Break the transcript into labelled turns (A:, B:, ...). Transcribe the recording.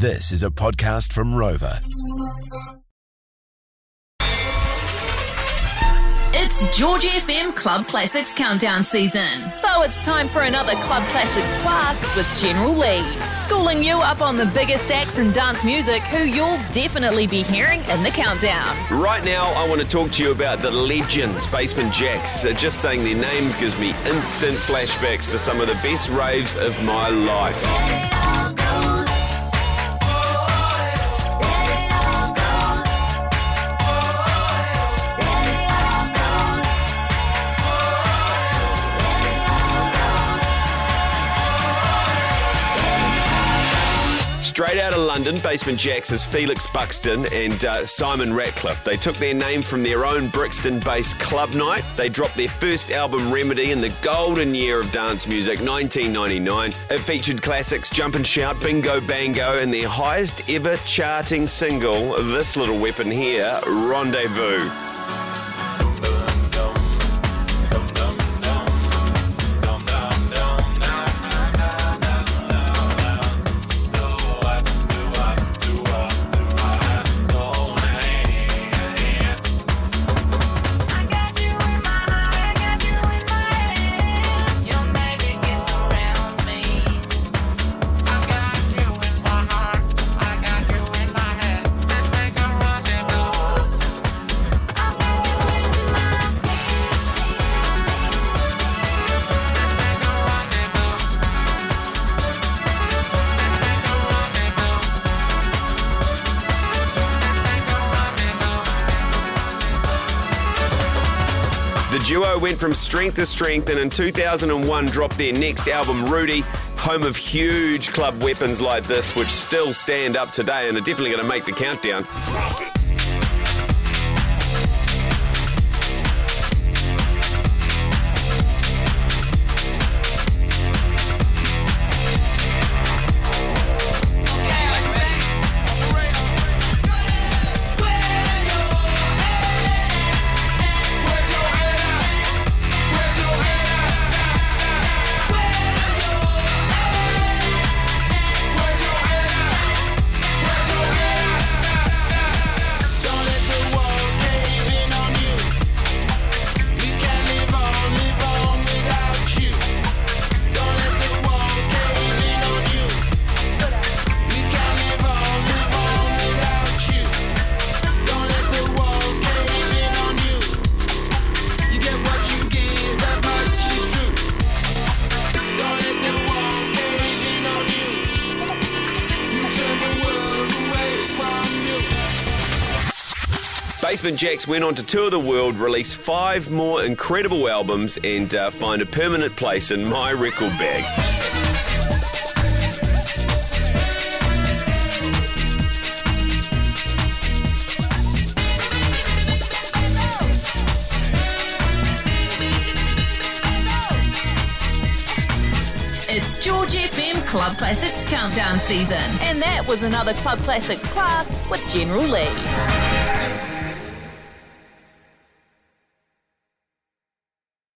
A: This is a podcast from Rova.
B: It's George FM Club Classics Countdown season. So it's time for another Club Classics class with General Lee, schooling you up on the biggest acts in dance music who you'll definitely be hearing in the countdown.
C: Right now, I want to talk to you about the legends, Basement Jaxx. Uh, just saying their names gives me instant flashbacks to some of the best raves of my life. Straight out of London, Basement Jaxx is Felix Buxton and uh, Simon Ratcliffe. They took their name from their own Brixton based club night. They dropped their first album, Remedy, in the golden year of dance music, 1999. It featured classics Jump and Shout, Bingo Bango, and their highest ever charting single, this little weapon here, Rendez-Vu. The duo went from strength to strength and in 2001 dropped their next album, Rooty, home of huge club weapons like this, which still stand up today and are definitely going to make the countdown. Basement Jaxx went on to tour the world, release five more incredible albums, and uh, find a permanent place in my record bag.
B: It's George FM Club Classics Countdown season. And that was another Club Classics class with General Lee.